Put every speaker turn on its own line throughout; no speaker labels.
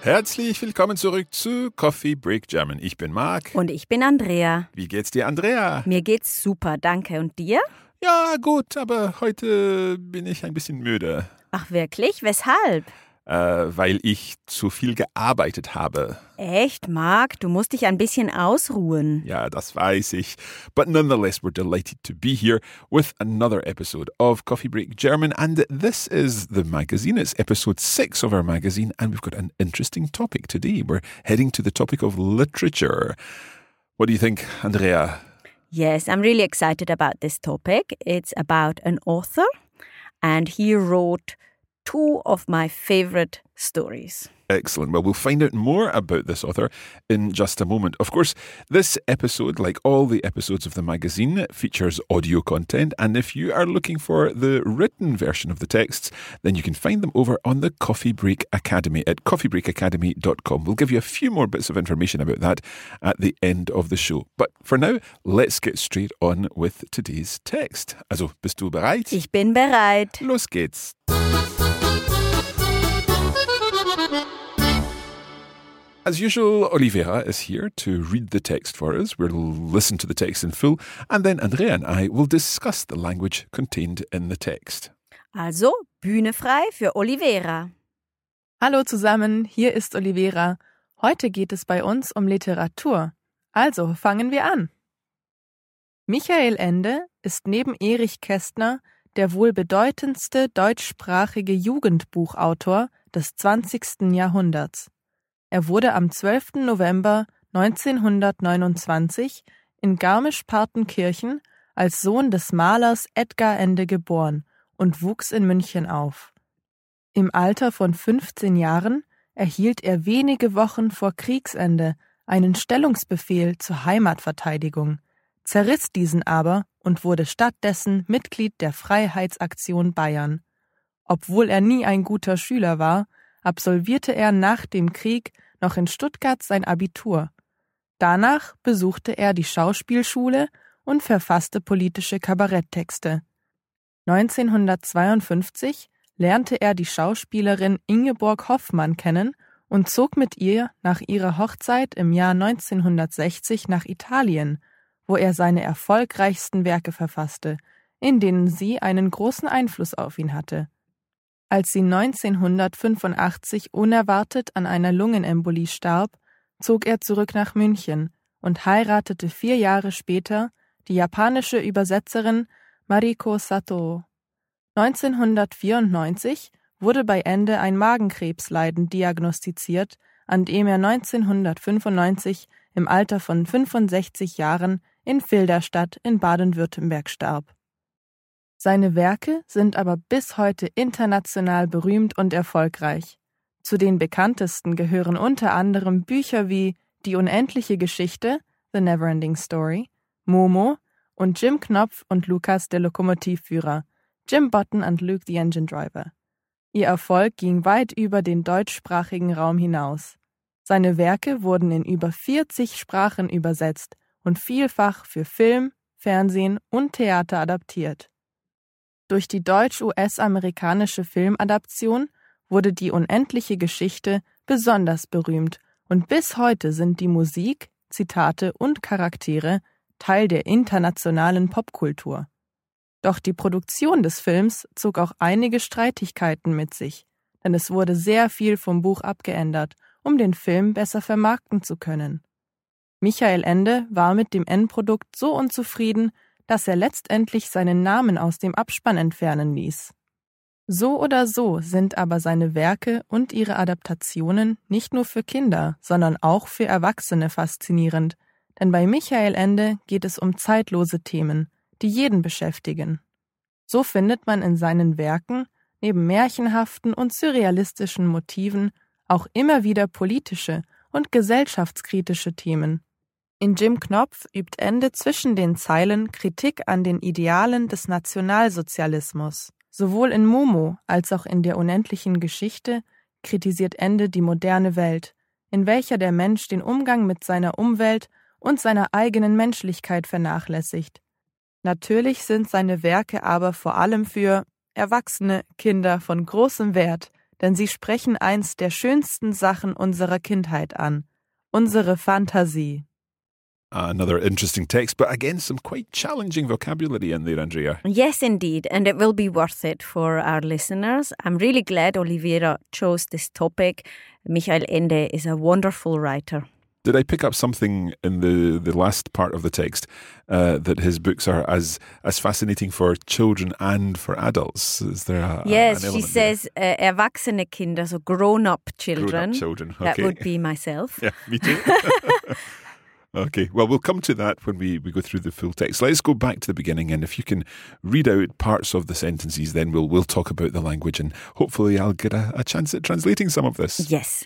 Herzlich willkommen zurück zu Coffee Break German. Ich bin Marc.
Und ich bin Andrea.
Wie geht's dir, Andrea?
Mir geht's super, danke. Und dir?
Ja, gut, aber heute bin ich ein bisschen müde.
Ach wirklich? Weshalb?
Äh, weil ich zu viel gearbeitet habe.
Echt, Marc? Du musst dich ein bisschen ausruhen.
Ja, das weiß ich. But nonetheless, we're delighted to be here with another episode of Coffee Break German. And this is the magazine. It's episode six of our magazine. And we've got an interesting topic today. We're heading to the topic of literature. What do you think, Andrea?
Yes, I'm really excited about this topic. It's about an author, and he wrote two of my favorite stories.
Excellent. Well, we'll find out more about this author in just a moment. Of course, this episode, like all the episodes of the magazine, features audio content. And if you are looking for the written version of the texts, then you can find them over on the Coffee Break Academy at coffeebreakacademy.com. We'll give you a few more bits of information about that at the end of the show. But for now, let's get straight on with today's text. Also, bist du bereit?
Ich bin bereit.
Los geht's. As usual, Olivera is here to read the text for us. We'll listen to the text in full, and then Andrea and I will discuss the language contained in the text.
Also, Bühne frei für Olivera.
Hallo zusammen, hier ist Olivera. Heute geht es bei uns um Literatur. Also fangen wir an. Michael Ende ist neben Erich Kästner der wohl bedeutendste deutschsprachige Jugendbuchautor des 20. Jahrhunderts. Er wurde am 12. November 1929 in Garmisch-Partenkirchen als Sohn des Malers Edgar Ende geboren und wuchs in München auf. Im Alter von 15 Jahren erhielt er wenige Wochen vor Kriegsende einen Stellungsbefehl zur Heimatverteidigung, zerriss diesen aber und wurde stattdessen Mitglied der Freiheitsaktion Bayern. Obwohl er nie ein guter Schüler war, absolvierte er nach dem Krieg noch in Stuttgart sein Abitur. Danach besuchte er die Schauspielschule und verfasste politische Kabaretttexte. 1952 lernte er die Schauspielerin Ingeborg Hoffmann kennen und zog mit ihr nach ihrer Hochzeit im Jahr 1960 nach Italien, wo er seine erfolgreichsten Werke verfasste, in denen sie einen großen Einfluss auf ihn hatte. Als sie 1985 unerwartet an einer Lungenembolie starb, zog er zurück nach München und heiratete vier Jahre später die japanische Übersetzerin Mariko Sato. 1994 wurde bei Ende ein Magenkrebsleiden diagnostiziert, an dem er 1995 im Alter von 65 Jahren in Filderstadt in Baden-Württemberg starb. Seine Werke sind aber bis heute international berühmt und erfolgreich. Zu den bekanntesten gehören unter anderem Bücher wie Die unendliche Geschichte, The Neverending Story, Momo und Jim Knopf und Lukas der Lokomotivführer, Jim Button and Luke the Engine Driver. Ihr Erfolg ging weit über den deutschsprachigen Raum hinaus. Seine Werke wurden in über 40 Sprachen übersetzt und vielfach für Film, Fernsehen und Theater adaptiert. Durch die deutsch-US-amerikanische Filmadaption wurde die unendliche Geschichte besonders berühmt und bis heute sind die Musik, Zitate und Charaktere Teil der internationalen Popkultur. Doch die Produktion des Films zog auch einige Streitigkeiten mit sich, denn es wurde sehr viel vom Buch abgeändert, um den Film besser vermarkten zu können. Michael Ende war mit dem Endprodukt so unzufrieden, dass er letztendlich seinen Namen aus dem Abspann entfernen ließ. So oder so sind aber seine Werke und ihre Adaptationen nicht nur für Kinder, sondern auch für Erwachsene faszinierend, denn bei Michael Ende geht es um zeitlose Themen, die jeden beschäftigen. So findet man in seinen Werken neben märchenhaften und surrealistischen Motiven auch immer wieder politische und gesellschaftskritische Themen. In Jim Knopf übt Ende zwischen den Zeilen Kritik an den Idealen des Nationalsozialismus. Sowohl in Momo als auch in der unendlichen Geschichte kritisiert Ende die moderne Welt, in welcher der Mensch den Umgang mit seiner Umwelt und seiner eigenen Menschlichkeit vernachlässigt. Natürlich sind seine Werke aber vor allem für erwachsene Kinder von großem Wert, denn sie sprechen eins der schönsten Sachen unserer Kindheit an, unsere Fantasie.
Another interesting text, but again, some quite challenging vocabulary in there, Andrea.
Yes, indeed, and it will be worth it for our listeners. I'm really glad Oliveira chose this topic. Michael Ende is a wonderful writer.
Did I pick up something in the, the last part of the text uh, that his books are as as fascinating for children and for adults? Is there a,
yes,
an
she says uh, erwachsene Kinder, so grown-up children.
Grown-up children,
That
okay.
would be myself.
Yeah, me too. okay, well, we'll come to that when we, we go through the full text. Let's go back to the beginning, and if you can read out parts of the sentences, then we'll we'll talk about the language, and hopefully, I'll get a, a chance at translating some of this.
Yes.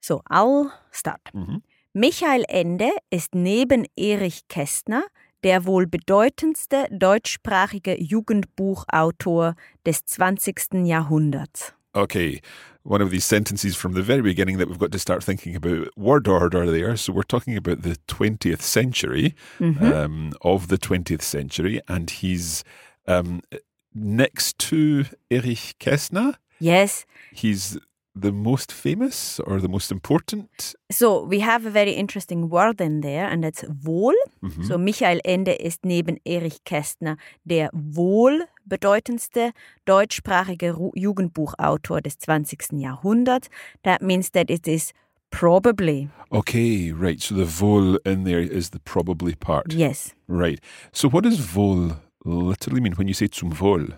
So, I'll start.
Mhm.
Michael Ende ist neben Erich Kästner der wohl bedeutendste deutschsprachige Jugendbuchautor des 20. Jahrhunderts.
Okay, one of these sentences from the very beginning that we've got to start thinking about word order there. So we're talking about the 20th century, um, of the 20th century, and he's um, next to Erich Kästner.
Yes.
He's the most famous or the most important.
So, we have a very interesting word in there, and that's wohl. Mm-hmm. So, Michael Ende ist neben Erich Kästner der wohl bedeutendste deutschsprachige Ru- Jugendbuchautor des 20. Jahrhunderts. That means that it is probably.
Okay, right. So the wohl in there is the probably part.
Yes.
Right. So what does wohl literally mean when you say zum Wohl?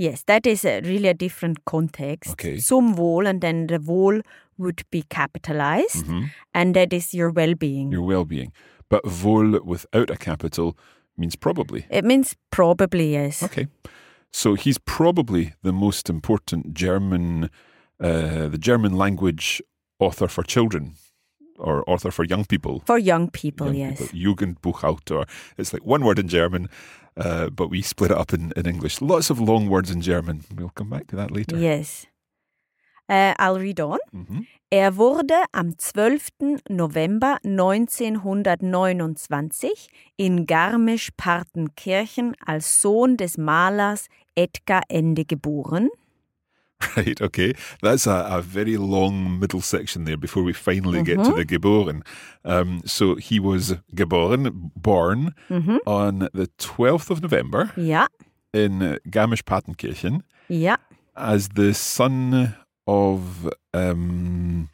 Yes, that is a really a different context.
Okay.
Zum Wohl, and then the Wohl would be capitalized, and that is your well being.
Your well-being. But wohl without a capital means probably.
It means probably, yes.
Okay. So he's probably the most important German, uh, the German language author for children or author for young people.
For young people,
Young
yes.
people. Jugendbuchautor. It's like one word in German, uh, but we split it up in, in English. Lots of long words in German. We'll come back to that later.
Yes. Uh, I'll read on.
Mhm.
Er wurde am 12. November 1929 in Garmisch-Partenkirchen als Sohn des Malers Edgar Ende geboren.
Right, okay. That's a, a very long middle section there before we finally get to the geboren. Um, so he was geboren, born on the 12th of November
yeah.
in Garmisch-Partenkirchen
ja,
as the son of um,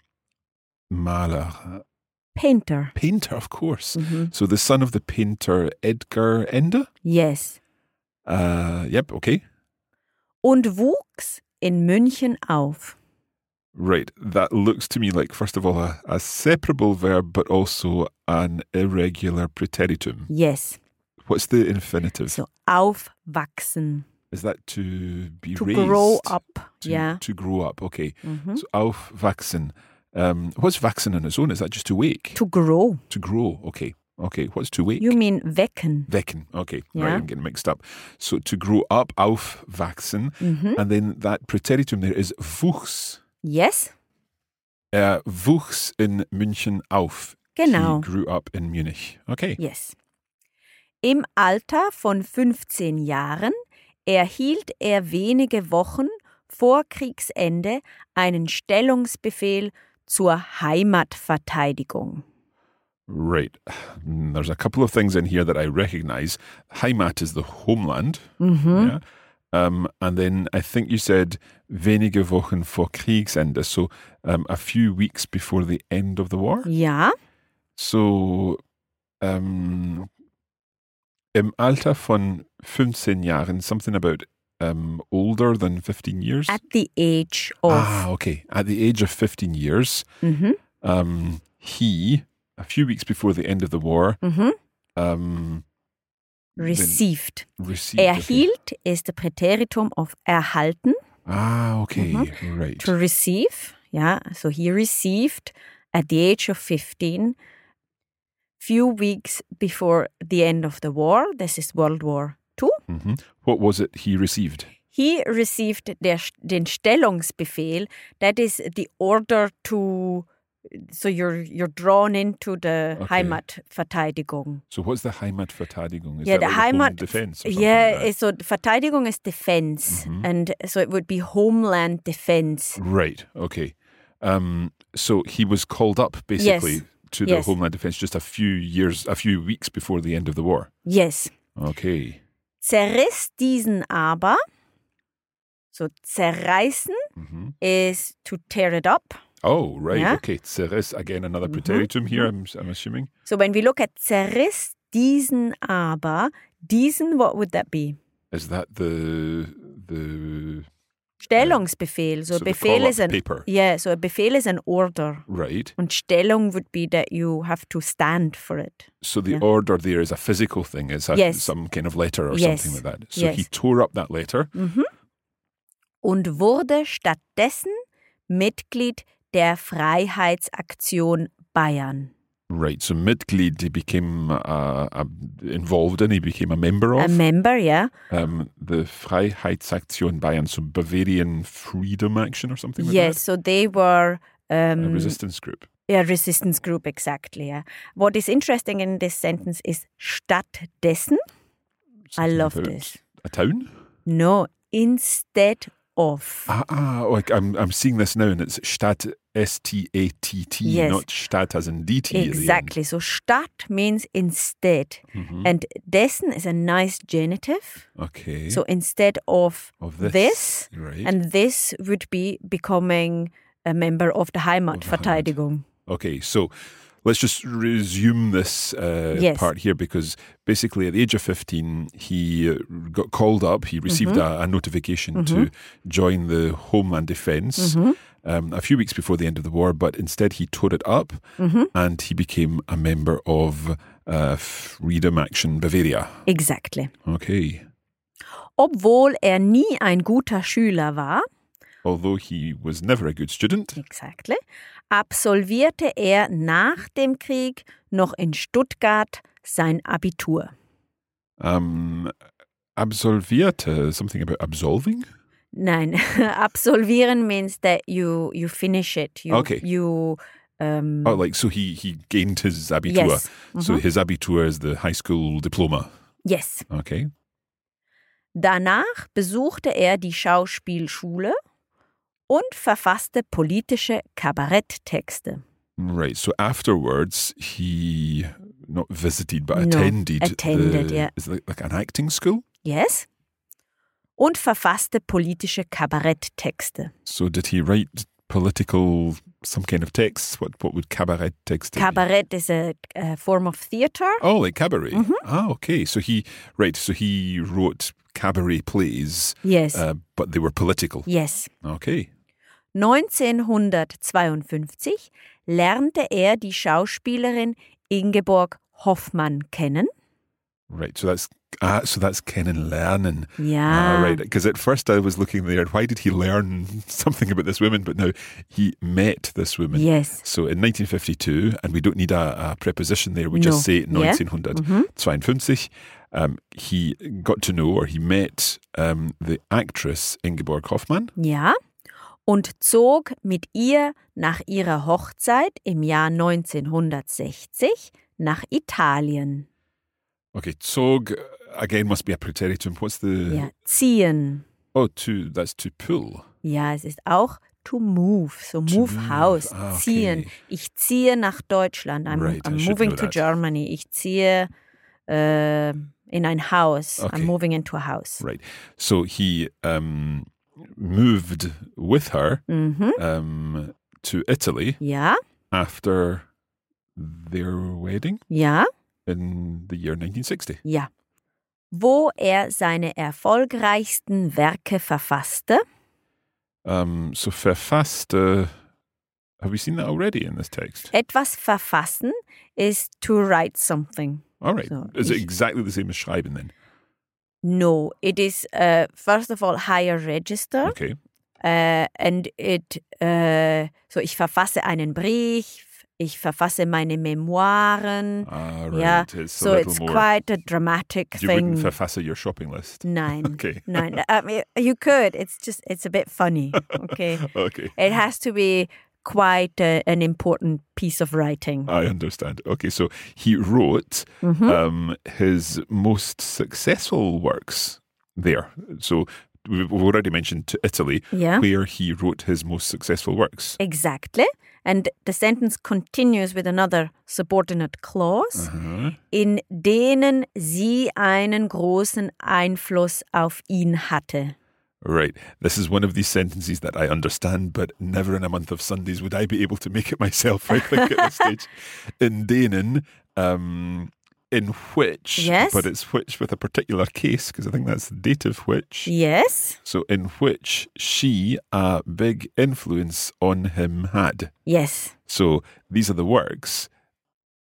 Maler,
Painter.
painter, of course. So the son of the painter Edgar Ende.
Yes.
Uh, yep, okay.
Und wuchs in München auf.
Right. That looks to me like, first of all, a, a separable verb, but also an irregular preteritum.
Yes.
What's the infinitive?
So aufwachsen.
Is that to be
To
raised?
To grow up.
To,
yeah.
To grow up. Okay.
Mhm.
So aufwachsen. Um, what's wachsen on its own? Is that just to wake?
To grow.
To grow. Okay. Okay. What's to wake?
You mean wecken.
Wecken. Okay. Right.
Yeah.
I'm getting mixed up. So to grow up, aufwachsen.
Mhm.
And then that preteritum there is wuchs.
Yes.
Er wuchs in München auf.
Genau.
He grew up in Munich. Okay.
Yes. Im Alter von 15 Jahren erhielt er wenige Wochen vor Kriegsende einen Stellungsbefehl zur Heimatverteidigung.
Right. There's a couple of things in here that I recognize. Heimat is the homeland. Yeah. Um, and then I think you said wenige Wochen vor Kriegsende. So um, a few weeks before the end of the war.
Ja,
So um, im Alter von 15 Jahren, something about um, older than 15 years?
At the age of.
Ah, okay. At the age of 15 years,
Mhm.
um, he, a few weeks before the end of the war,
Mhm.
um,
Received.
received. okay.
Erhielt is the Präteritum of erhalten.
Ah, okay.
Mhm.
Right.
To receive. Yeah. So he received at the age of 15, few weeks before the end of the war. This is World War II.
hmm What was it he received?
He received der, den Stellungsbefehl. That is the order to. So you're you're drawn into the
Okay.
Heimatverteidigung.
So what's the Heimatverteidigung? Is
Yeah,
that
the Heimat-
defense?
Yeah,
like
so Verteidigung is defense,
Mhm.
and so it would be homeland defense.
Right. Okay. Um, so he was called up basically to the
Yes.
Homeland Defense just a few years, a few weeks before the end of the war.
Yes.
Okay.
Zerriss diesen aber. So zerreißen
hmm
is to tear it up.
Oh, right.
Yeah.
Okay. Zerriss, again, another
Mhm,
preteritum here, I'm, I'm assuming.
So when we look at zerriss diesen aber, diesen, what would that be?
Is that the the
Stellungsbefehl. So,
so
Befehl is an
paper?
yeah. So a Befehl is an order,
Right.
and Stellung would be that you have to stand for it.
So the
Yeah.
order there is a physical thing. It's a,
Yes.
some kind of letter or
Yes.
something like that. So he tore up that letter.
Mhm. Und wurde stattdessen Mitglied der Freiheitsaktion Bayern.
Right. So Mitglied he became uh, uh, involved in. He became a member of
A member, yeah.
um, the Freiheitsaktion Bayern, so Bavarian Freedom Action or something like
Yes, so they were
that. A
um,
resistance group.
a resistance group, exactly. Yeah. What is interesting in this sentence is stattdessen. I
Something
love
about
this.
A town.
No, instead of.
Ah, ah I- I'm I'm seeing this now, and it's statt S T A T T,
Yes.
not Stadt as in D T.
Exactly. So statt means instead.
hmm
And dessen is a nice genitive.
Okay.
So instead of,
of this,
this,
right?
and this would be becoming a member of the Heimatverteidigung.
Okay, so let's just resume this uh,
Yes.
part here because basically at the age of 15, he uh, got called up. He received
Mm-hmm.
a, a notification to join the Homeland Defense
Mm-hmm.
um, a few weeks before the end of the war, but instead he tore it up
Mm-hmm.
and he became a member of uh, Freedom Action Bavaria.
Exactly.
Okay.
Obwohl er nie ein guter Schüler war,
Although he was never a good student,
exactly, absolvierte er nach dem Krieg noch in Stuttgart sein Abitur.
um, absolvierte, something about absolving?
Nein, absolvieren means that you you finish it. You,
Okay.
You um,
Oh, like, so he, he gained his Abitur.
yes.
So
Mhm.
his Abitur is the high school diploma.
yes.
Okay.
Danach besuchte er die Schauspielschule und verfasste politische Kabaretttexte.
Right. So afterwards, he not visited but
No,
attended.
attended,
the,
yeah.
Is it like, an acting school?
Yes. Und verfasste politische Kabaretttexte.
So did he write political some kind of texts? What what would cabaret text be?
Kabarett is a, a form of theater.
Oh, like cabaret.
Mm-hmm.
Ah, okay. So he right. So he wrote cabaret plays,
Yes.
uh, but they were political.
yes.
Okay.
1952 lernte er die Schauspielerin Ingeborg Hoffmann kennen.
Right. So that's ah. So that's kennenlernen.
Ja.
Ah, right. Because at first I was looking there, why did he learn something about this woman? But now he met this woman.
Yes.
So in 1952, and we don't need a, a preposition there, we
No.
just say
Yeah.
1952, um, he got to know or he met um, the actress Ingeborg Hoffmann.
Ja. Und zog mit ihr nach ihrer Hochzeit im Jahr 1960 nach Italien.
Okay, zog again must be a preteritum. What's the.
Ja, ziehen.
Oh, to, that's to pull.
Ja, es ist auch to move, so
To
move,
move.
house,
Ah, okay.
ziehen. Ich ziehe nach Deutschland. I'm,
Right,
I'm moving to. Germany. Ich ziehe äh, in ein Haus.
Okay.
I'm moving into a house.
Right. So he um, moved with her
Mhm.
um, to Italy
Ja,
after their wedding
ja,
in the year 1960.
ja. wo er seine erfolgreichsten Werke verfasste.
Um, so verfasste. Have we seen that already in this text?
Etwas verfassen is to write something.
All right.
So
Is it exactly the same as schreiben then?
No, it is uh, first of all higher register.
Okay.
Uh, and it, uh, so ich verfasse einen Brief, ich verfasse meine Memoiren.
Ah, right.
Yeah,
It's
so it's
more.
quite a dramatic
you
thing.
wouldn't verfasse your shopping list.
Nein,
Okay.
nein. I mean, you could. It's just, it's a bit funny. Okay.
Okay.
it has to be quite a, an important piece of writing.
I understand. Okay, so he wrote
Mm-hmm.
um, his most successful works there. So we've already mentioned to Italy,
Yeah.
where he wrote his most successful works.
Exactly. And the sentence continues with another subordinate clause,
Uh-huh.
in denen sie einen großen Einfluss auf ihn hatte.
Right. This is one of these sentences that I understand, but never in a month of Sundays would I be able to make it myself, I think, at this stage. In denen, um, in which,
Yes.
but it's which with a particular case, because I think that's the dative which.
Yes,
So, in which she a big influence on him had.
yes,
So, these are the works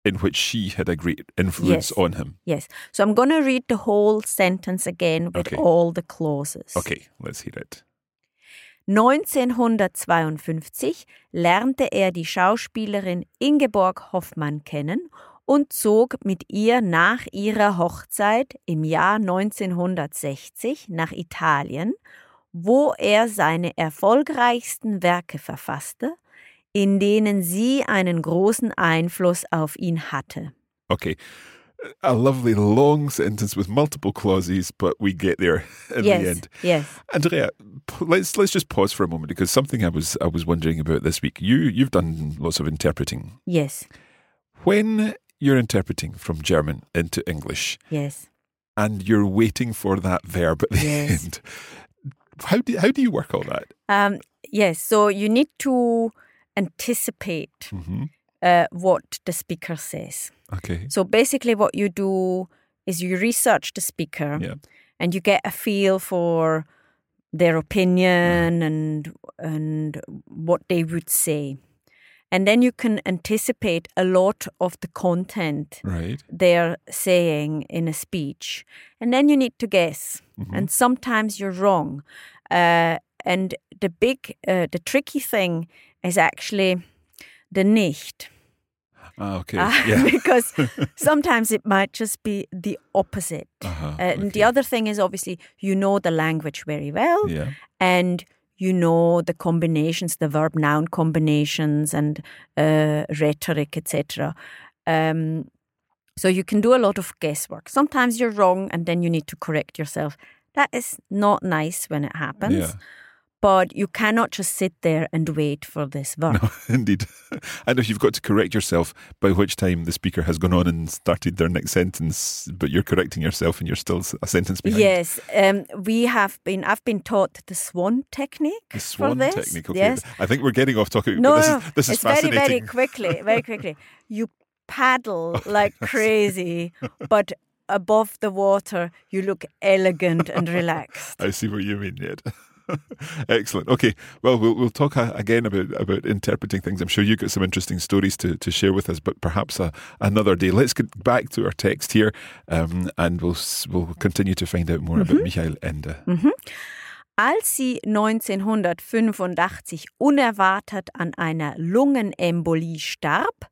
in which she had a great influence
Yes.
on him.
yes. So I'm going to read the whole sentence again with
Okay.
all the clauses.
Okay, let's hear it.
1952 lernte er die Schauspielerin Ingeborg Hoffmann kennen und zog mit ihr nach ihrer Hochzeit im Jahr 1960 nach Italien, wo er seine erfolgreichsten Werke verfasste, in denen sie einen großen Einfluss auf ihn hatte.
Okay. A lovely long sentence with multiple clauses, but we get there in the end.
yes.
Andrea, let's let's just pause for a moment because something I was I was wondering about this week. You you've done lots of interpreting.
Yes,
When you're interpreting from German into English
yes.
and you're waiting for that verb at the
Yes.
end, how do how do you work all that?
Um, yes, so you need to anticipate
hmm
uh, what the speaker says.
Okay.
So basically, what you do is you research the speaker
Yeah.
and you get a feel for their opinion and and what they would say, and then you can anticipate a lot of the content
Right.
they're saying in a speech, and then you need to guess. And sometimes you're wrong. Uh, and the big, uh, the tricky thing is actually the nicht.
Ah, okay.
Uh,
yeah.
because sometimes it might just be the opposite.
Uh-huh,
Uh, and the other thing is obviously you know the language very well
Yeah.
and you know the combinations, the verb noun combinations and uh, rhetoric, etc. Um, so you can do a lot of guesswork. Sometimes you're wrong and then you need to correct yourself. That is not nice when it happens.
Yeah.
But you cannot just sit there and wait for this verb.
Indeed. And if you've got to correct yourself, by which time the speaker has gone on and started their next sentence, but you're correcting yourself and you're still a sentence behind.
Yes, um, we have been. I've been taught the swan technique.
The
for
swan
this.
technique. Okay.
Yes.
I think we're getting off topic,
No,
this is this is
it's very, very quickly, very quickly. You paddle like crazy, but above the water, you look elegant and relaxed.
I see what you mean, Ned. Excellent. Okay. Well, we'll we'll talk uh, again about about interpreting things. I'm sure you've got some interesting stories to, to share with us, but perhaps uh, another day. Let's get back to our text here, um, and we'll we'll continue to find out more
Mm-hmm.
about Michael Ende.
Als sie 1985 unerwartet an einer Lungenembolie starb,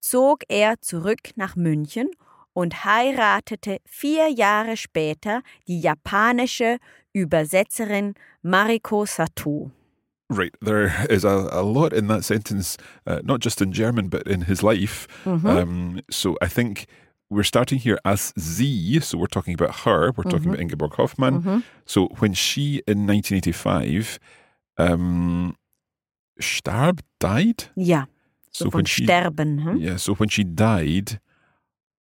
zog er zurück nach München und heiratete vier Jahre später die japanische Übersetzerin Mariko Sato.
Right. There is a, a lot in that sentence, uh, not just in German, but in his life.
Mm-hmm.
Um, so I think we're starting here as Z, So we're talking about her. We're talking
Mm-hmm.
about Ingeborg Hoffmann. So when she, in 1985, um, starb, died?
Ja, so,
So
von
when she-
Sterben. Hm?
Yeah. So when she died,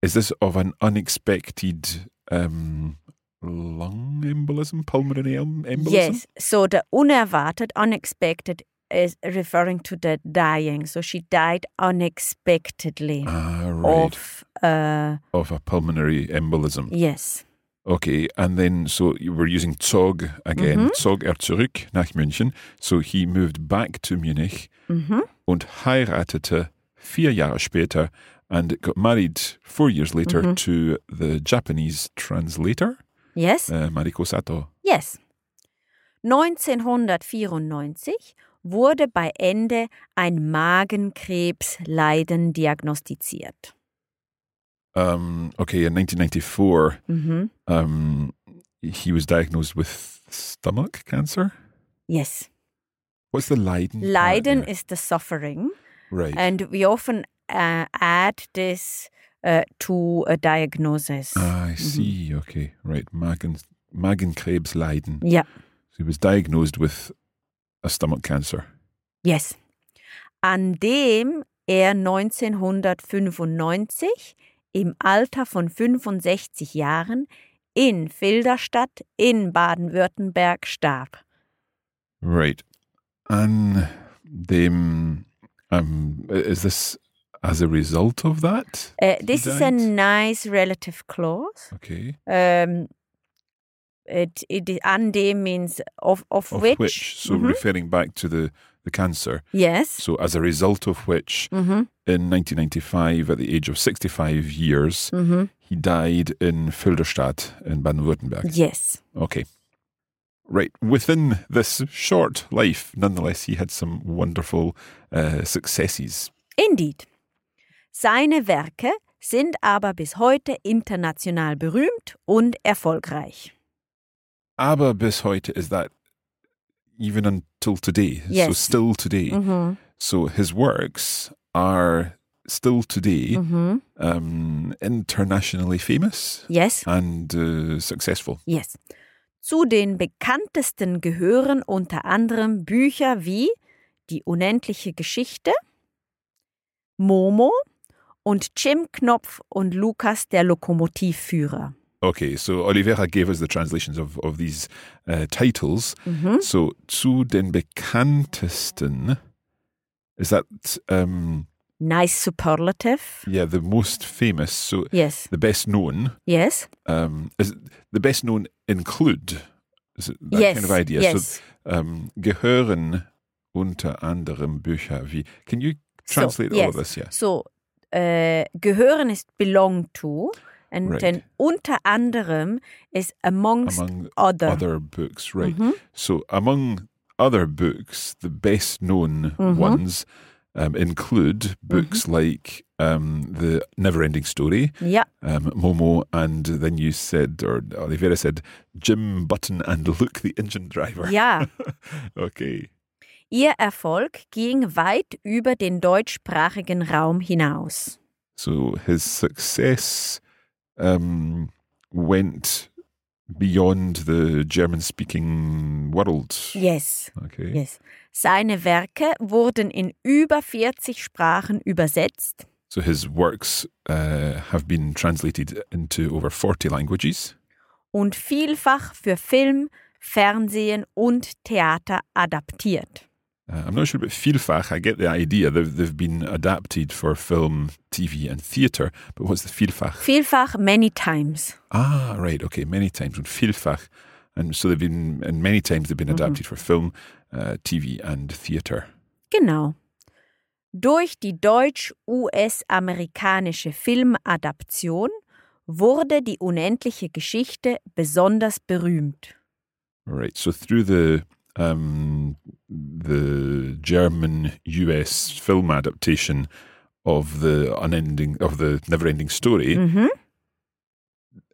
is this of an unexpected um, lung embolism, pulmonary em- embolism?
Yes, so the unerwartet, unexpected, is referring to the dying. So she died unexpectedly
Ah, right.
of, uh,
of a pulmonary embolism.
yes.
Okay, and then so you were using Zog again. Zog er zurück nach München. So he moved back to Munich und heiratete vier Jahre später and got married four years later to the Japanese translator,
Yes?
uh, Mariko Sato.
Yes. 1994 wurde bei Ende ein Magenkrebsleiden diagnostiziert.
Um, okay, in 1994,
Mhm.
um, he was diagnosed with stomach cancer.
Yes.
What's the Leiden?
Leiden is the suffering,
right.
and we often uh, add this uh, to a diagnosis.
Ah, I see. Okay, right. Magen, Magenkrebsleiden.
Ja,
So he was diagnosed with a stomach cancer.
yes. An dem er 1995 im Alter von 65 Jahren in Filderstadt in Baden-Württemberg starb.
Right. An dem, um, is this as a result of that?
Uh, this is a nice relative clause.
Okay.
Um, it, it is, an dem means of, of,
Of
which.
which, so
Mhm.
referring back to the, the cancer.
Yes.
So as a result of which,
Mhm.
in 1995, at the age of 65 years,
Mhm.
he died in Filderstadt in Baden-Württemberg.
Yes.
Okay. Right. Within this short life, nonetheless, he had some wonderful uh, successes.
Indeed. Seine Werke sind aber bis heute international berühmt und erfolgreich.
Aber bis heute is that even until today. So
Yes.
still today.
Mhm.
So his works are still today
Mhm.
um, internationally famous
Yes.
and uh, successful.
Yes. Zu den bekanntesten gehören unter anderem Bücher wie Die unendliche Geschichte, Momo und Jim Knopf und Lukas der Lokomotivführer.
Okay, so Oliveira gave us the translations of, of these uh, titles.
Mhm.
So zu den bekanntesten, is that um,
Nice superlative.
yeah the most famous? So
Yes.
the best known
Yes.
um, is the best known include is it that
yes.
kind of idea?
Yes.
So um, gehören unter anderem Bücher wie. Can you translate
so,
all
yes.
of this? Yeah.
So, äh, gehören ist belong to. And
Right.
dann unter anderem is amongst
Among
other.
other books, right?
Mhm.
So, among other books, the best known
Mhm.
ones um, include books like um, The Never Ending Story,
Ja,
um, Momo, and then you said, or Oliveira said, Jim Button and Luke the Engine Driver.
Yeah.
Okay.
Ihr Erfolg ging weit über den deutschsprachigen Raum hinaus.
So, his success um, went beyond the German speaking world.
Yes.
Okay.
Yes. Seine Werke wurden in über 40 Sprachen übersetzt
So his works uh, have been translated into over 40 languages
und vielfach für Film, Fernsehen und Theater adaptiert.
Uh, I'm not sure about vielfach. I get the idea. They've, they've been adapted for film, TV, and theatre. But what's the vielfach?
Vielfach many times.
ah, right. Okay. Many times. Und vielfach. And so they've been, and many times they've been adapted for film, uh, TV, and theatre.
Genau. Durch die deutsch-US-amerikanische Filmadaption wurde die unendliche Geschichte besonders berühmt.
Right. So through the um, the German US film adaptation of the unending of the never ending story,
Mhm.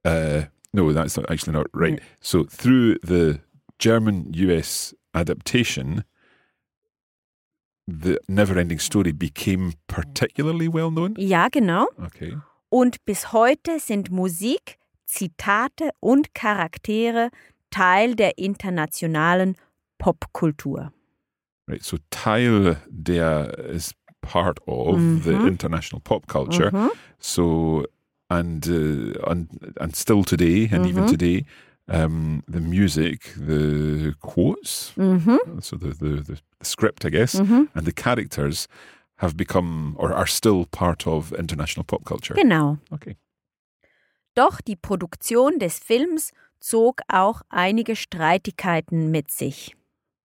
Uh, no, that's not, actually not right. So through the German US adaptation, the never-ending story became particularly well known.
Ja, genau.
Okay.
Und bis heute sind Musik, Zitate und Charaktere Teil der internationalen Popkultur.
Right. So Teil der is part of the
Mhm.
international pop culture.
Mhm.
So and uh, and and still today, and even
Mhm.
today, um, the music, the quotes,
Mhm.
so the, the the script, I guess,
Mhm.
and the characters have become or are still part of international pop culture.
Genau.
Okay.
Doch die Produktion des Films zog auch einige Streitigkeiten mit sich.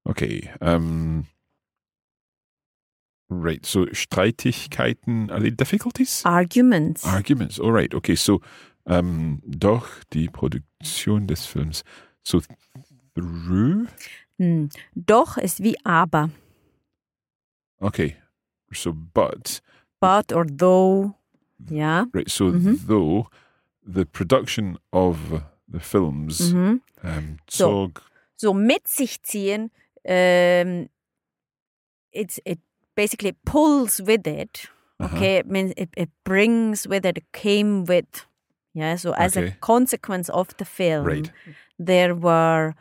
Okay. Um, right. So Streitigkeiten, are they difficulties?
Arguments.
Arguments. All right. Okay. So um, doch die Produktion des Films. So through.
Hm. Doch ist wie aber.
Okay. So but.
But or though. Ja.
Right. So
Mhm.
though the production of the films
Mhm.
um,
So. So mit sich ziehen, ähm, it's, it basically pulls with it.
Aha.
Okay, it means it, it brings with it, it came with. Yeah, so as a consequence of the film,
Right.
there were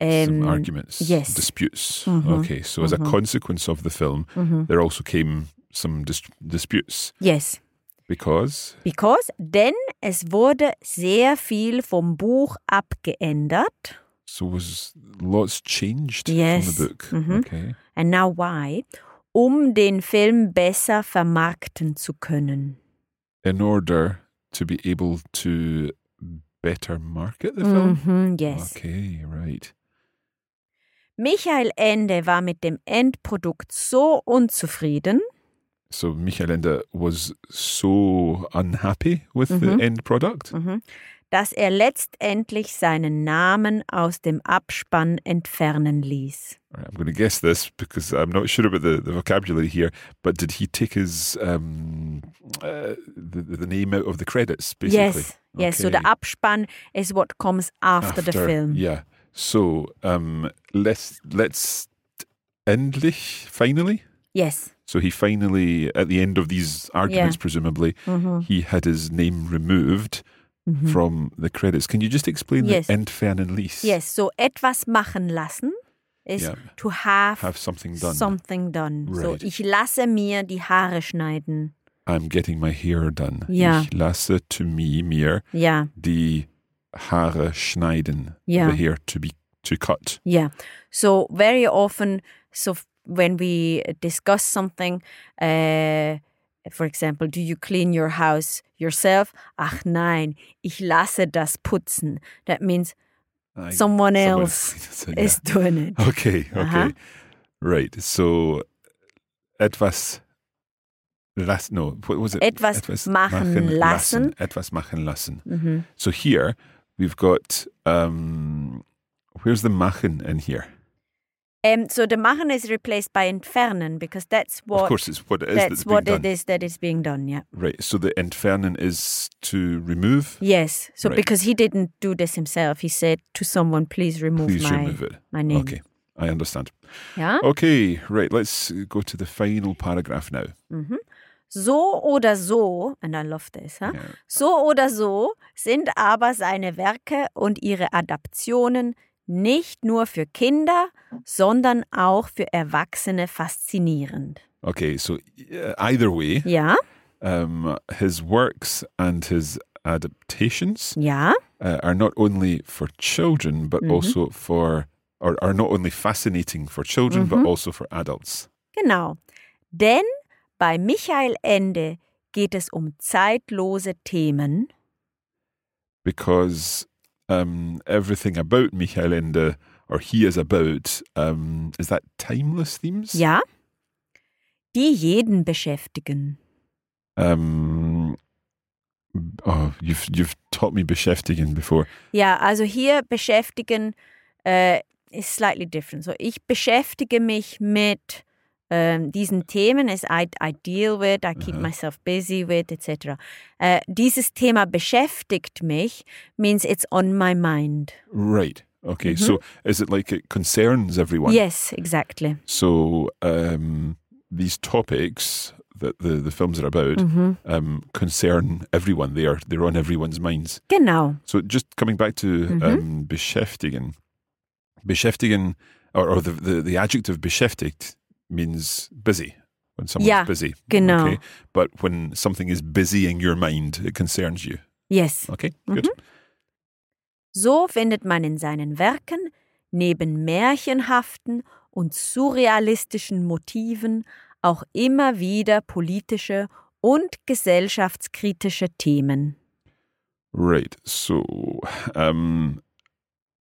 Some
um,
arguments,
yes.
disputes.
Mhm.
Okay, so as a
Mhm.
consequence of the film,
Mhm.
there also came some dis disputes
Yes,
because
because denn es wurde sehr viel vom Buch abgeändert.
So was lots changed
Yes.
from the book.
Mhm.
Okay,
And now why? Um den Film besser vermarkten zu können.
in order to be able to better market the film.
Mhm, yes.
Okay, right.
Michael Ende war mit dem Endprodukt so unzufrieden,
So Michael Ende was so unhappy with
Mhm.
the end product.
Dass er letztendlich seinen Namen aus dem Abspann entfernen ließ.
I'm going to guess this because I'm not sure about the, the vocabulary here. But did he take his um, uh, the, the name out of the credits? Basically,
Yes, yes. So the Abspann is what comes after, the film.
Yeah. So um, let's let's endlich finally.
Yes.
So he finally, at the end of these arguments, presumably,
Mhm.
he had his name removed
Mhm.
from the credits. Can you just explain
Yes.
the entfernen ließ?
Yes, so etwas machen lassen is
Yeah.
to have,
Have something done.
something done. So ich lasse mir die Haare schneiden.
I'm getting my hair done.
Ja.
Ich lasse to me mir
Ja,
die Haare schneiden.
Ja.
The hair to be to cut.
yeah. So very often, so when we discuss something, uh, for example, do you clean your house yourself? Ach nein, ich lasse das putzen. That means
I-
someone else
yeah.
is doing it.
Okay, okay.
Aha.
Right. So etwas las no, what was it?
Etwas machen lassen.
Etwas machen lassen.
Mhm.
So here we've got um where's the machen in here?
Um, so the machen is replaced by entfernen because that's what
of course it's what it is
that's
that's
what
being
it
done.
is that is being done. Yeah.
Right. So the entfernen is to remove.
Yes. So
Right.
because he didn't do this himself, he said to someone, "Please remove
Please
my
remove it.
my name."
Okay. I understand.
Yeah.
Okay, right, let's go to the final paragraph now.
Mhm. So oder so, and I love this, huh?
Yeah.
so oder so sind aber seine Werke und ihre Adaptionen nicht nur für Kinder, sondern auch für Erwachsene faszinierend.
Okay, so uh, either way,
Ja,
um, his works and his adaptations
ja,
uh, are not only for children, but
Mhm.
also for, or are not only fascinating for children, but
Mhm.
also for adults.
genau. Denn bei Michael Ende geht es um zeitlose Themen,
Because um, everything about Michael Ende, or he is about, um, is that timeless themes?
ja, die jeden beschäftigen.
Um, oh, you've you've taught me beschäftigen before.
Ja, also hier beschäftigen äh, ist slightly different. So, ich beschäftige mich mit ähm, diesen Themen, as I, I deal with, I keep
Aha.
myself busy with, etc. Äh, dieses Thema beschäftigt mich means it's on my mind.
Right. Okay. So is it like it concerns everyone?
Yes, exactly.
So um, these topics that the, the films are about
Mhm.
um, concern everyone. They are they're on everyone's minds.
Genau.
So just coming back to
Mhm.
um, beschäftigen, beschäftigen, or, or the, the the adjective beschäftigt means busy. When someone's
Ja,
busy.
genau.
Okay. But when something is busying your mind, it concerns you.
Yes.
Okay. Good.
So findet man in seinen Werken neben märchenhaften und surrealistischen Motiven auch immer wieder politische und gesellschaftskritische Themen.
Right. So, um,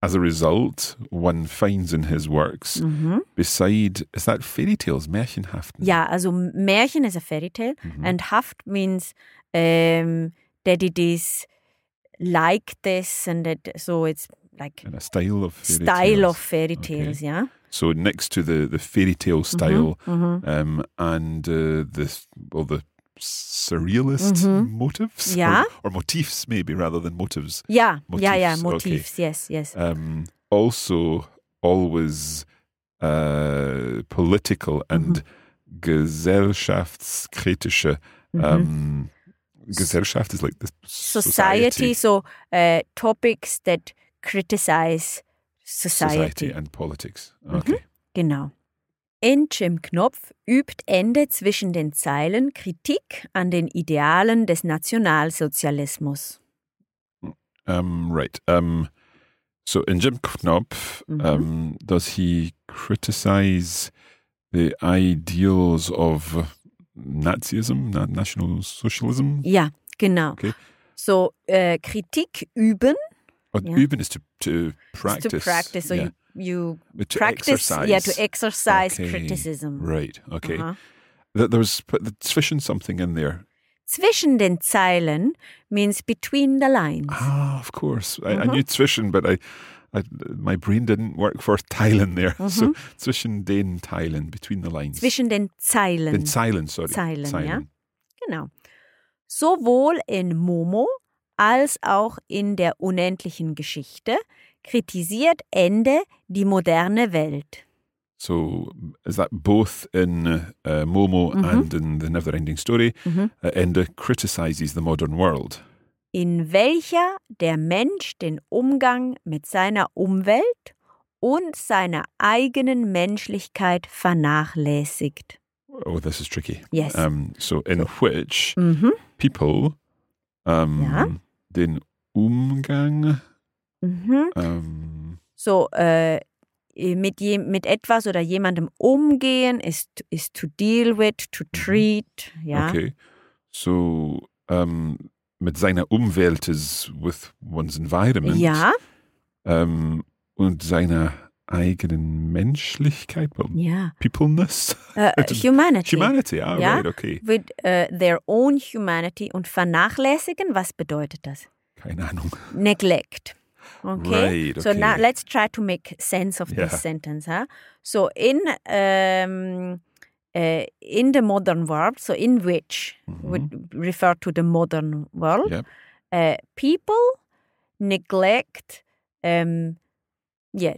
as a result, one finds in his works, beside, is that fairy tales, Märchenhaft?
Ja, also Märchen is a fairy tale,
Mhm.
and Haft means um, that it is like this, and that so it's like
And a style of fairy
style
tales.
of fairy
Okay.
tales, yeah.
So next to the, the fairy tale style
Mhm.
um, and uh, the well the surrealist
Mhm.
motives,
Yeah.
or, or motifs maybe rather than motives.
Yeah, yeah, yeah,
Motifs, okay.
yes, yes.
Um, also, always uh, political and gesellschaftskritische. Um, Gesellschaft is like the
society, so uh, topics that criticize
society,
society.
and politics. Okay.
Genau. In Jim Knopf übt Ende zwischen den Zeilen Kritik an den Idealen des Nationalsozialismus.
Um, right. Um, so in Jim Knopf,
Mhm.
um, does he criticize the ideals of Nazism, na- National Socialism?
Ja, genau.
Okay.
So äh, Kritik üben
But
Yeah.
üben is to, to practice.
to practice. So
yeah.
you you
to
practice,
exercise.
yeah, to exercise
Okay.
criticism.
Right. Okay.
Aha.
Th- There was zwischen something in there.
Zwischen den Zeilen means between the lines.
Ah, of course. I, I
Mhm.
knew zwischen, but I, I, my brain didn't work for Teilen there. So
Mhm.
zwischen den Teilen, between the lines.
Zwischen den Zeilen.
den Zeilen, sorry.
Zeilen, ja. Genau. Sowohl in Momo als auch in der unendlichen Geschichte kritisiert Ende die moderne Welt.
So is that both in uh, Momo
Mhm.
and in the Neverending Story?
Mhm.
Uh, Enda criticizes the modern world.
in welcher der Mensch den Umgang mit seiner Umwelt und seiner eigenen Menschlichkeit vernachlässigt.
Oh, this is tricky.
Yes.
Um, so in which
Mhm.
people um,
Ja.
den Umgang
Mhm.
um,
So, äh, mit, je, mit etwas oder jemandem umgehen ist, ist to deal with, to treat, ja.
Okay. So um, mit seiner Umwelt is with one's environment.
Ja,
Um, und seiner eigenen Menschlichkeit,
ja.
peopleness.
Äh, humanity.
Humanity, ah,
Ja.
right, okay.
With äh, their own humanity und vernachlässigen, was bedeutet das?
Keine Ahnung.
Neglect. Okay.
Right,
So now let's try to make sense of
Yeah.
this sentence. Huh? So in um, uh, in the modern world, so in which would refer to the modern world,
Yep.
uh, people neglect, um, yeah,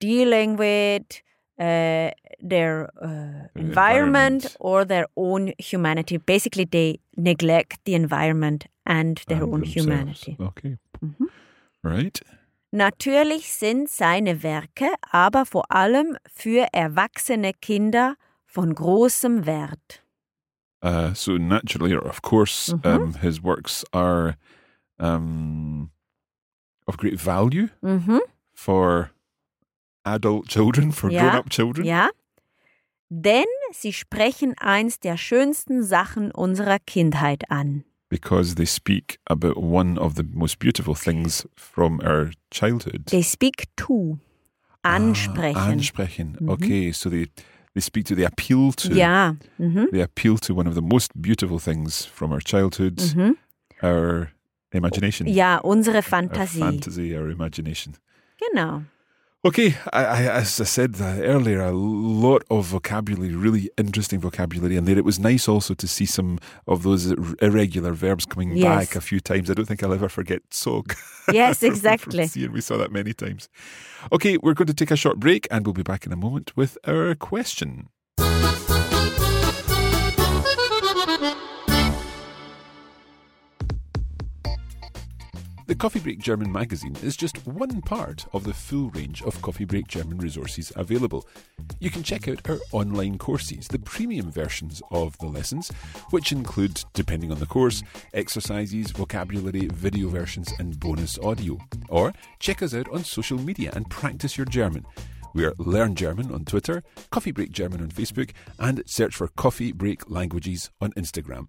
dealing with uh, their uh, environment
environment.
or their own humanity. Basically, they neglect the environment and their
And
own
themselves.
humanity.
Okay.
Mhm.
Right.
Natürlich sind seine Werke aber vor allem für erwachsene Kinder von großem Wert.
Uh, so naturally, or of course,
Mhm.
um, his works are um, of great value
Mhm.
for adult children, for
Ja,
grown-up children.
Ja. Denn sie sprechen eins der schönsten Sachen unserer Kindheit an.
Because they speak about one of the most beautiful things from our childhood.
They speak to. Ansprechen.
Ah, ansprechen.
Mhm.
Okay, so they they speak to, they appeal to,
Ja. Mhm.
they appeal to one of the most beautiful things from our childhood,
Mhm.
our imagination.
Ja, unsere
Our
Fantasie.
fantasy, our imagination.
Genau.
Okay, I, I, as I said uh, earlier, a lot of vocabulary, really interesting vocabulary in there. It was nice also to see some of those irregular verbs coming
Yes.
back a few times. I don't think I'll ever forget sog.
Yes, exactly.
Seeing we saw that many times. Okay, we're going to take a short break and we'll be back in a moment with our question. The Coffee Break German magazine is just one part of the full range of Coffee Break German resources available. You can check out our online courses, the premium versions of the lessons, which include, depending on the course, exercises, vocabulary, video versions, and bonus audio. Or check us out on social media and practice your German. We are Learn German on Twitter, Coffee Break German on Facebook, and search for Coffee Break Languages on Instagram.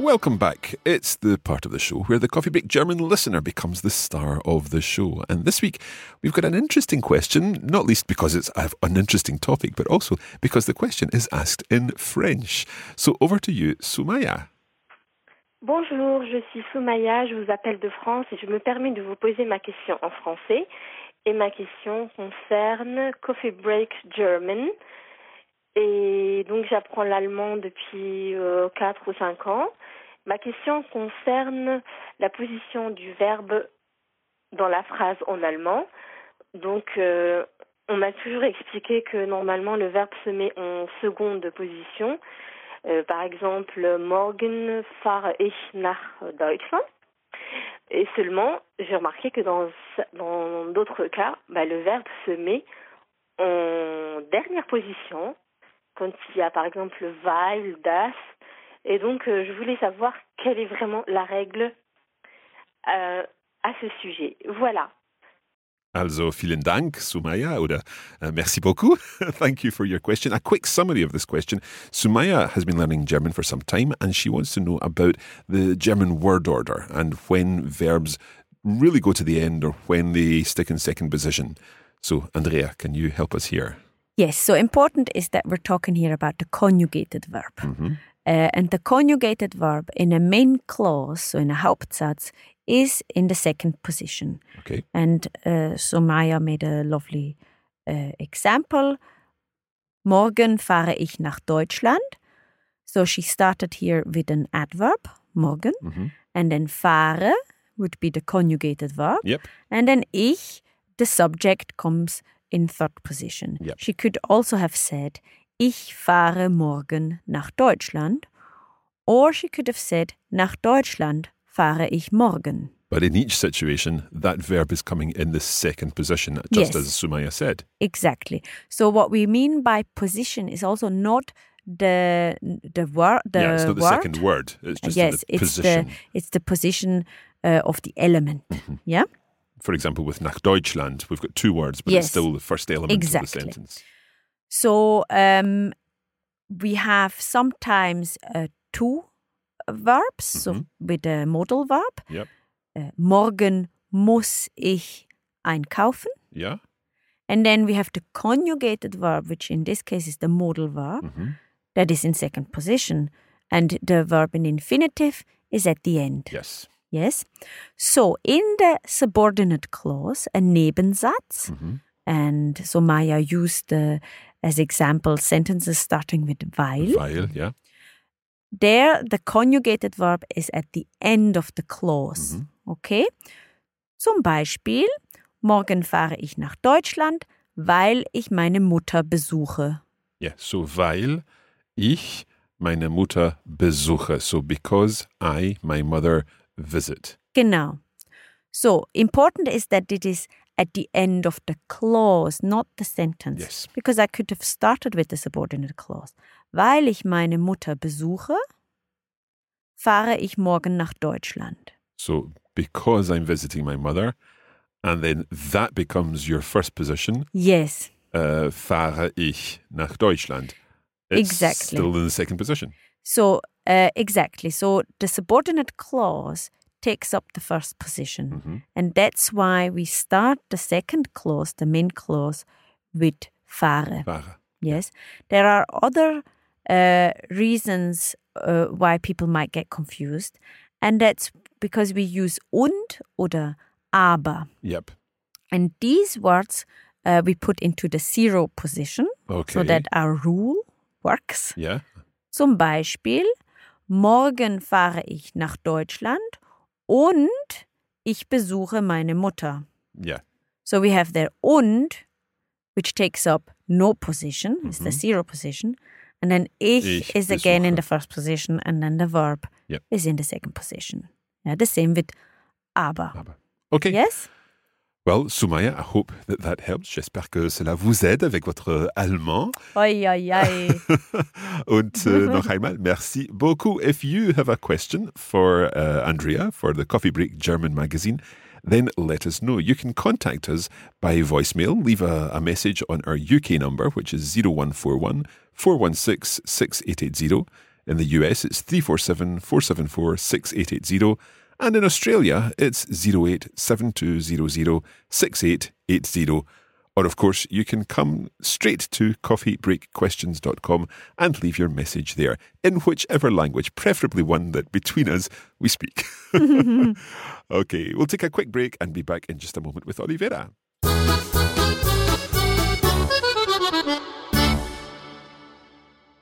Welcome back. It's the part of the show where the Coffee Break German listener becomes the star of the show. And this week, we've got an interesting question, not least because it's an interesting topic, but also because the question is asked in French. So over to you, Soumaya.
Bonjour, je suis Soumaya, je vous appelle de France et je me permets de vous poser ma question en français. Et ma question concerne Coffee Break German. Et donc j'apprends l'allemand depuis euh, 4 ou 5 ans. Ma question concerne la position du verbe dans la phrase en allemand. Donc euh, on m'a toujours expliqué que normalement le verbe se met en seconde position. Euh, par exemple, morgen fahre ich nach Deutschland. Et seulement, j'ai remarqué que dans dans d'autres cas, bah, le verbe se met en dernière position, quand il y a par exemple weil, das. Et donc, euh, je voulais savoir quelle est vraiment la règle euh, à ce sujet. Voilà.
Also, vielen Dank, Sumaya, oder uh, merci beaucoup. Thank you for your question. A quick summary of this question. Sumaya has been learning German for some time and she wants to know about the German word order and when verbs really go to the end or when they stick in second position. So, Andrea, can you help us here?
Yes, so important is that we're talking here about the conjugated verb.
Mm-hmm.
Uh, and the conjugated verb in a main clause, so in a Hauptsatz, is in the second position.
Okay.
And uh, Soumaya made a lovely uh, example. Morgen fahre ich nach Deutschland. So she started here with an adverb, morgen.
Mhm.
And then fahre would be the conjugated verb.
Yep.
And then ich, the subject, comes in third position.
Yep.
She could also have said, ich fahre morgen nach Deutschland. Or she could have said, nach Deutschland fahre ich morgen.
But in each situation, that verb is coming in the second position, just
Yes.
as Soumaya said.
Exactly. So what we mean by position is also not the the word the
yeah, it's not the
word.
second word. It's just
yes,
the
it's
position.
the it's the position uh, of the element.
Mm-hmm.
Yeah.
For example, with nach Deutschland, we've got two words, but
Yes.
it's still the first element
Exactly.
of the sentence.
So um, we have sometimes uh, two verbs so
Mhm.
with a modal verb.
Yep.
Uh, morgen muss ich einkaufen.
Yeah.
And then we have the conjugated verb, which in this case is the modal verb,
Mhm.
that is in second position. And the verb in infinitive is at the end.
Yes.
Yes. So in the subordinate clause, a Nebensatz,
Mhm.
and so Maya used uh, as example sentences starting with weil.
Weil, yeah.
There, the conjugated verb is at the end of the clause.
Mhm.
Okay? Zum Beispiel, morgen fahre ich nach Deutschland, weil ich meine Mutter besuche.
Yeah. So, weil ich meine Mutter besuche. So, because I, my mother, visit.
Genau. So, important is that it is at the end of the clause, not the sentence.
Yes.
Because I could have started with the subordinate clause. Weil ich meine Mutter besuche, fahre ich morgen nach Deutschland.
So, because I'm visiting my mother, and then that becomes your first position,
Yes,
uh, fahre ich nach Deutschland. It's
Exactly.
still in the second position.
So, uh, exactly. So, the subordinate clause takes up the first position.
Mm-hmm.
And that's why we start the second clause, the main clause, with fahre.
Fahre.
Yes. There are other uh, reasons uh, why people might get confused. And that's because we use und oder aber.
Yep.
And these words uh, we put into the zero position
Okay.
so that our rule works.
Yeah.
Zum Beispiel, morgen fahre ich nach Deutschland und ich besuche meine Mutter.
Yeah.
So we have there und, which takes up no position, is the zero position. And then ich,
Ich
is again in
besuche.
the first position, and then the verb
Yep.
is in the second position. Yeah, the same with aber.
Aber. Okay.
Yes?
Well, Soumaya, I hope that that helps. J'espère que cela vous aide avec votre allemand.
Oi, oi, oi.
Und äh, noch einmal, merci beaucoup. If you have a question for uh, Andrea for the Coffee Break German magazine, then let us know. You can contact us by voicemail. Leave a, a message on our UK number, which is 0141 416 6880. In the US, it's 347 474 6880. And in Australia, it's 087200 6880. Or, of course, you can come straight to coffeebreakquestions.com and leave your message there in whichever language, preferably one that between us we speak. okay, we'll take a quick break and be back in just a moment with Olivera.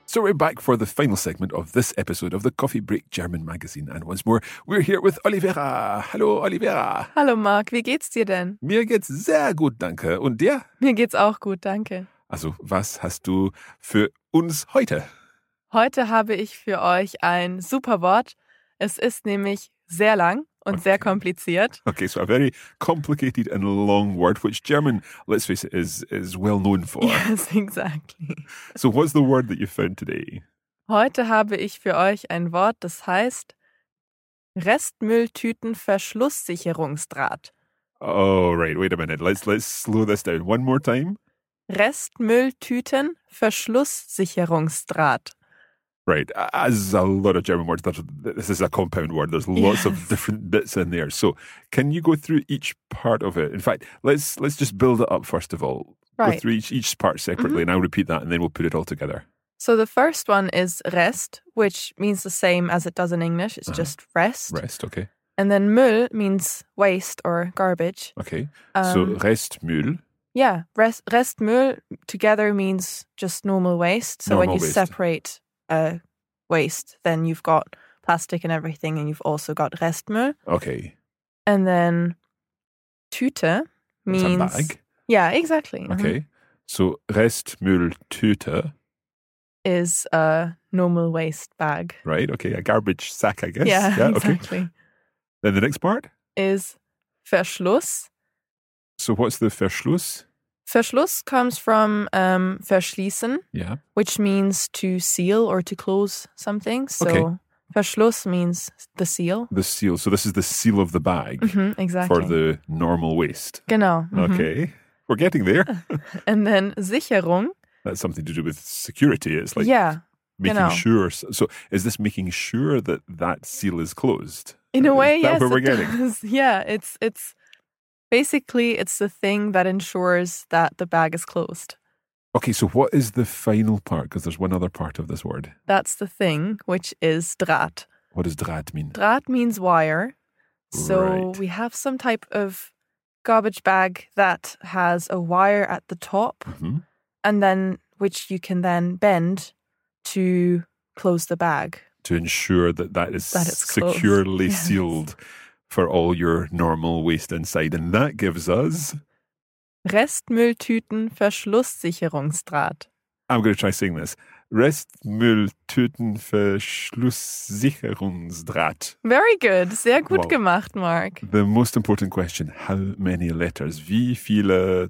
So we're back for the final segment of this episode of the Coffee Break German magazine. And once more, we're here with Olivera. Hallo, Olivera.
Hallo Marc, wie geht's dir denn?
Mir geht's sehr gut, danke. Und dir?
Mir geht's auch gut, danke.
Also, was hast du für uns heute?
Heute habe ich für euch ein super Wort. Es ist nämlich sehr lang und sehr kompliziert.
Okay, so a very complicated and long word, which German, let's face it, is is well known for.
Yes, exactly.
So, what's the word that you found today?
Heute habe ich für euch ein Wort, das heißt Restmülltütenverschlusssicherungsdraht.
Oh, right. Wait a minute. Let's let's slow this down one more time.
Restmülltütenverschlusssicherungsdraht.
Right. As a lot of German words, this is a compound word. There's lots of different bits in there. So, can you go through each part of it? In fact, let's let's just build it up first of all. Go through each each part separately, and I'll repeat that, and then we'll put it all together.
So the first one is rest, which means the same as it does in English. It's just rest.
Rest. Okay.
And then Müll means waste or garbage.
Okay. so
Um,
Restmüll.
Yeah, rest Restmüll together means just normal waste. So when you
waste.
separate uh, waste, then you've got plastic and everything, and you've also got Restmüll.
Okay.
And then Tüte
That's
means
a bag.
yeah, exactly. mhm,
Okay. So Restmülltüte.
is a normal waste bag.
Right. Okay. A garbage sack, I guess.
Yeah,
Okay.
exactly.
Then the next part.
Is Verschluss.
So what's the Verschluss?
Verschluss comes from um, verschließen,
Yeah.
which means to seal or to close something. So
Okay.
Verschluss means the seal.
The seal. So this is the seal of the bag
Mhm, exactly.
for the normal waste.
Genau. mhm.
Okay. We're getting there.
And then Sicherung.
That's something to do with security. It's like
yeah,
making
genau.
sure. So is this making sure that that seal is closed?
in a way,
Is that
yes.
where we're getting?
does. Yeah, it's it's basically it's the thing that ensures that the bag is closed.
Okay. So what is the final part? Because there's one other part of this word.
That's the thing, which is Draht.
What does Draht mean?
Draht means wire. So
Right.
we have some type of garbage bag that has a wire at the top
Mhm.
and then which you can then bend to close the bag.
to ensure that that is
That it's
securely
Yes.
sealed for all your normal waste inside. And that gives us,
Restmülltüten Verschlusssicherungsdraht.
I'm going to try saying this, Restmülltütenverschlusssicherungsdraht.
Very good. Sehr gut
Wow.
gemacht, Mark.
The most important question, how many letters? Wie viele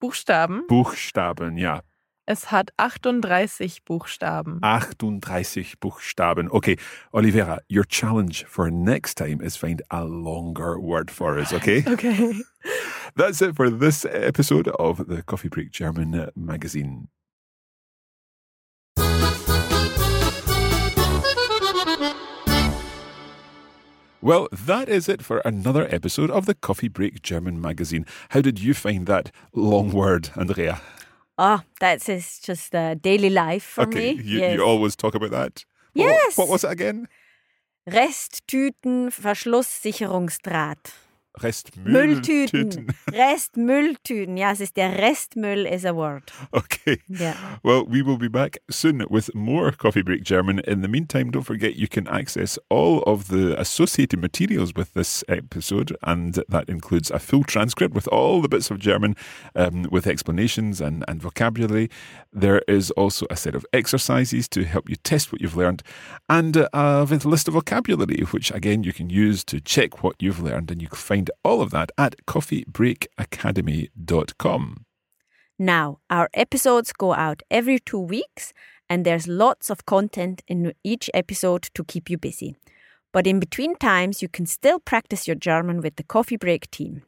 Buchstaben.
Buchstaben? Ja,
Es hat 38 Buchstaben.
38 Buchstaben. Okay, Olivera, your challenge for next time is find a longer word for us, okay?
Okay.
That's it for this episode of the Coffee Break German magazine. Well, that is it for another episode of the Coffee Break German magazine. How did you find that long word, Andrea?
Oh, that's is just uh, daily life for
okay,
me.
you,
yes.
you always talk about that. What-
Yes.
What, was it again?
Resttüten, Verschlusssicherungsdraht.
Restmülltüten.
Mülltüten. Restmülltüten. Ja, es ist der Restmüll is a word.
Okay.
Ja.
Well, we will be back soon with more Coffee Break German. In the meantime, don't forget you can access all of the associated materials with this episode, and that includes a full transcript with all the bits of German um, with explanations and, and vocabulary. There is also a set of exercises to help you test what you've learned, and a list of vocabulary, which again you can use to check what you've learned, and you can all of that at coffeebreakacademy.com.
Now, our episodes go out every two weeks, and there's lots of content in each episode to keep you busy. But in between times, you can still practice your German with the Coffee Break team.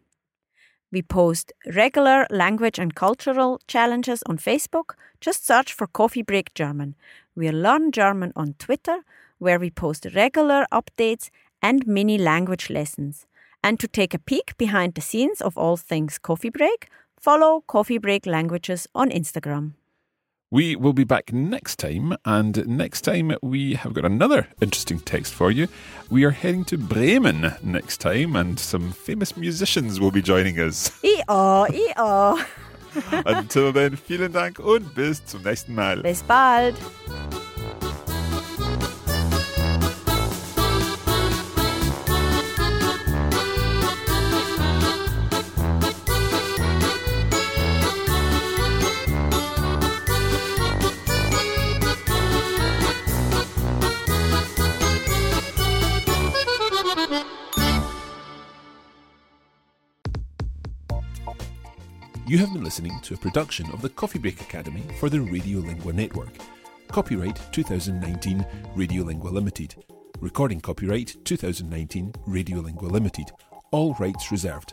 We post regular language and cultural challenges on Facebook. Just search for Coffee Break German. We learn German on Twitter, where we post regular updates and mini language lessons. And to take a peek behind the scenes of all things Coffee Break, follow Coffee Break Languages on Instagram.
We will be back next time, and next time we have got another interesting text for you. We are heading to Bremen next time, and some famous musicians will be joining us.
I-oh.
Until then, vielen Dank und bis zum nächsten Mal.
Bis bald.
You have been listening to a production of the Coffee Break Academy for the Radiolingua Network. Copyright 2019 Radiolingua Limited. Recording copyright 2019 Radiolingua Limited. All rights reserved.